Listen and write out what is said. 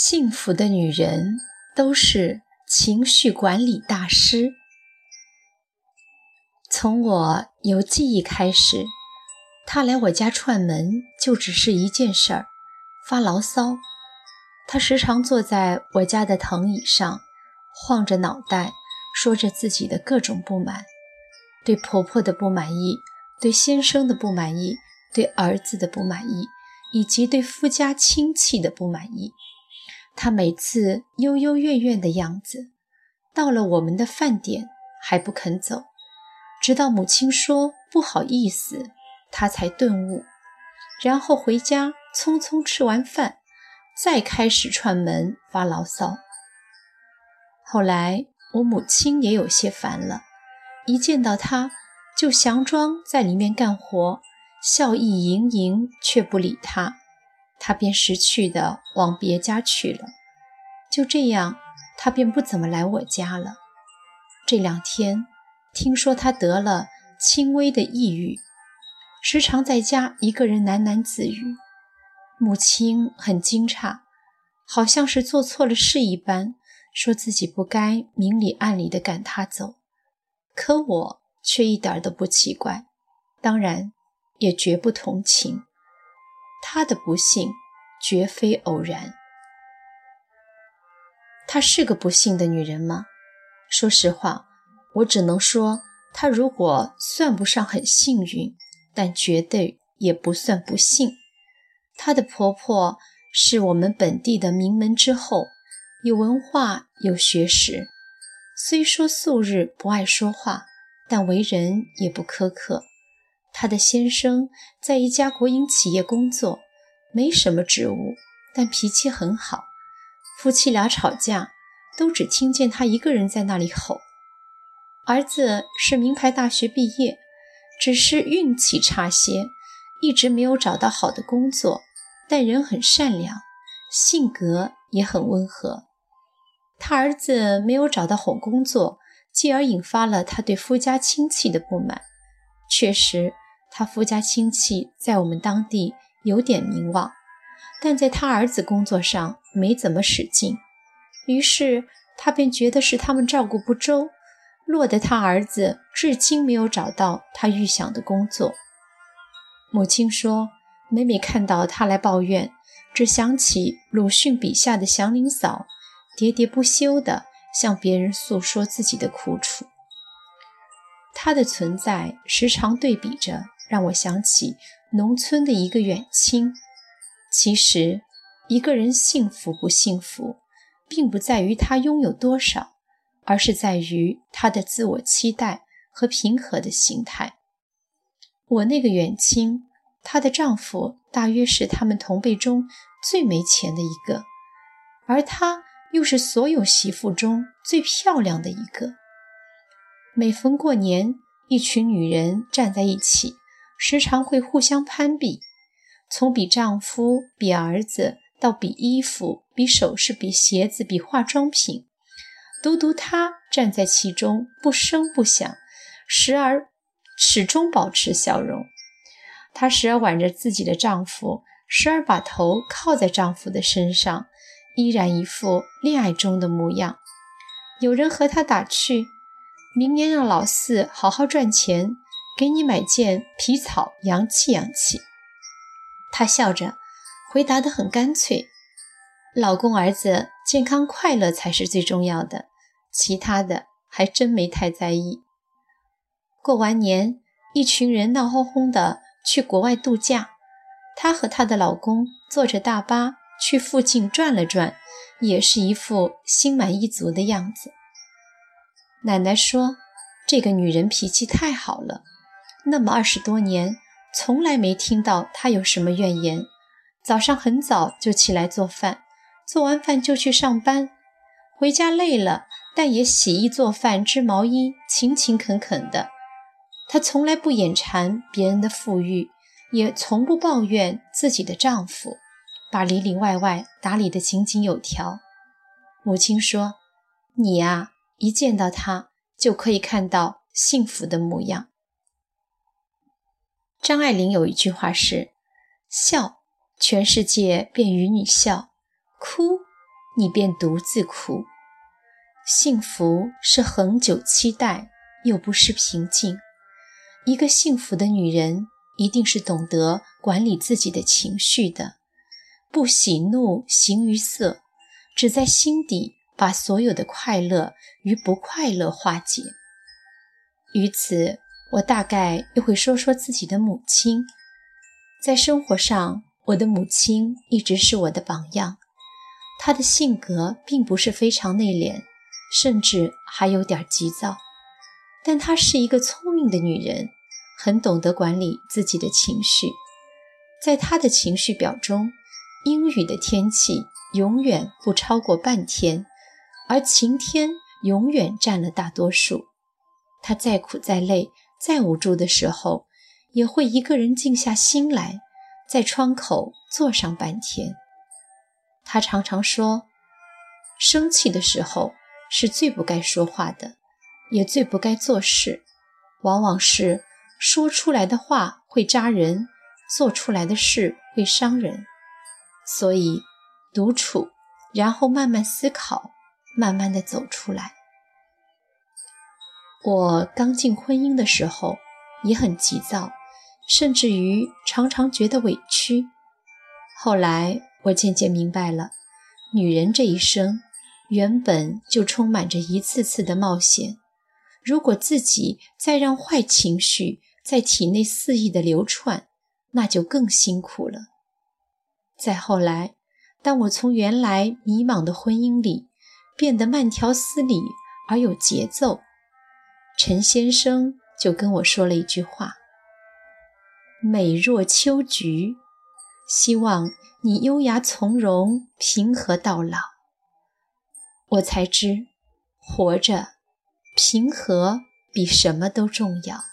幸福的女人都是情绪管理大师。从我有记忆开始，她来我家串门就只是一件事儿：发牢骚。她时常坐在我家的藤椅上，晃着脑袋，说着自己的各种不满：对婆婆的不满意，对先生的不满意，对儿子的不满意，以及对夫家亲戚的不满意。他每次幽幽怨怨的样子，到了我们的饭点还不肯走，直到母亲说不好意思，他才顿悟，然后回家匆匆吃完饭，再开始串门发牢骚。后来我母亲也有些烦了，一见到他就佯装在里面干活，笑意盈盈，却不理他。他便识趣的往别家去了，就这样，他便不怎么来我家了。这两天，听说他得了轻微的抑郁，时常在家一个人喃喃自语。母亲很惊诧，好像是做错了事一般，说自己不该明里暗里的赶他走。可我却一点都不奇怪，当然也绝不同情。她的不幸绝非偶然。她是个不幸的女人吗？说实话，我只能说，她如果算不上很幸运，但绝对也不算不幸。她的婆婆是我们本地的名门之后，有文化有学识，虽说素日不爱说话，但为人也不苛刻。她的先生在一家国营企业工作，没什么职务，但脾气很好。夫妻俩吵架，都只听见他一个人在那里吼。儿子是名牌大学毕业，只是运气差些，一直没有找到好的工作，但人很善良，性格也很温和。他儿子没有找到好工作，继而引发了他对夫家亲戚的不满。确实。他夫家亲戚在我们当地有点名望，但在他儿子工作上没怎么使劲，于是他便觉得是他们照顾不周，落得他儿子至今没有找到他预想的工作。母亲说，每每看到他来抱怨，只想起鲁迅笔下的祥林嫂，喋喋不休地向别人诉说自己的苦楚。他的存在时常对比着。让我想起农村的一个远亲。其实，一个人幸福不幸福，并不在于他拥有多少，而是在于他的自我期待和平和的心态。我那个远亲，她的丈夫大约是他们同辈中最没钱的一个，而她又是所有媳妇中最漂亮的一个。每逢过年，一群女人站在一起。时常会互相攀比，从比丈夫、比儿子，到比衣服、比首饰、比鞋子、比化妆品，独独她站在其中，不声不响，时而始终保持笑容。她时而挽着自己的丈夫，时而把头靠在丈夫的身上，依然一副恋爱中的模样。有人和她打趣：“明年让老四好好赚钱。”给你买件皮草，洋气洋气。她笑着回答得很干脆：“老公儿子健康快乐才是最重要的，其他的还真没太在意。”过完年，一群人闹哄哄的去国外度假。她和她的老公坐着大巴去附近转了转，也是一副心满意足的样子。奶奶说：“这个女人脾气太好了。”那么二十多年，从来没听到他有什么怨言。早上很早就起来做饭，做完饭就去上班，回家累了，但也洗衣做饭、织毛衣，勤勤恳恳的。她从来不眼馋别人的富裕，也从不抱怨自己的丈夫，把里里外外打理得井井有条。母亲说：“你呀，一见到他就可以看到幸福的模样。”张爱玲有一句话是：“笑，全世界便与你笑；哭，你便独自哭。幸福是恒久期待，又不失平静。一个幸福的女人，一定是懂得管理自己的情绪的，不喜怒形于色，只在心底把所有的快乐与不快乐化解。于此，我大概又会说说自己的母亲。在生活上，我的母亲一直是我的榜样。她的性格并不是非常内敛，甚至还有点急躁，但她是一个聪明的女人，很懂得管理自己的情绪。在她的情绪表中，阴雨的天气永远不超过半天，而晴天永远占了大多数。她再苦再累再无助的时候，也会一个人静下心来，在窗口坐上半天。他常常说，生气的时候是最不该说话的，也最不该做事。往往是说出来的话会扎人，做出来的事会伤人。所以，独处，然后慢慢思考，慢慢的走出来。我刚进婚姻的时候也很急躁。甚至于常常觉得委屈。后来我渐渐明白了，女人这一生原本就充满着一次次的冒险。如果自己再让坏情绪在体内肆意的流窜，那就更辛苦了。再后来，当我从原来迷茫的婚姻里变得慢条斯理而有节奏，陈先生就跟我说了一句话。美若秋菊，希望你优雅从容、平和到老。我才知，活着平和比什么都重要。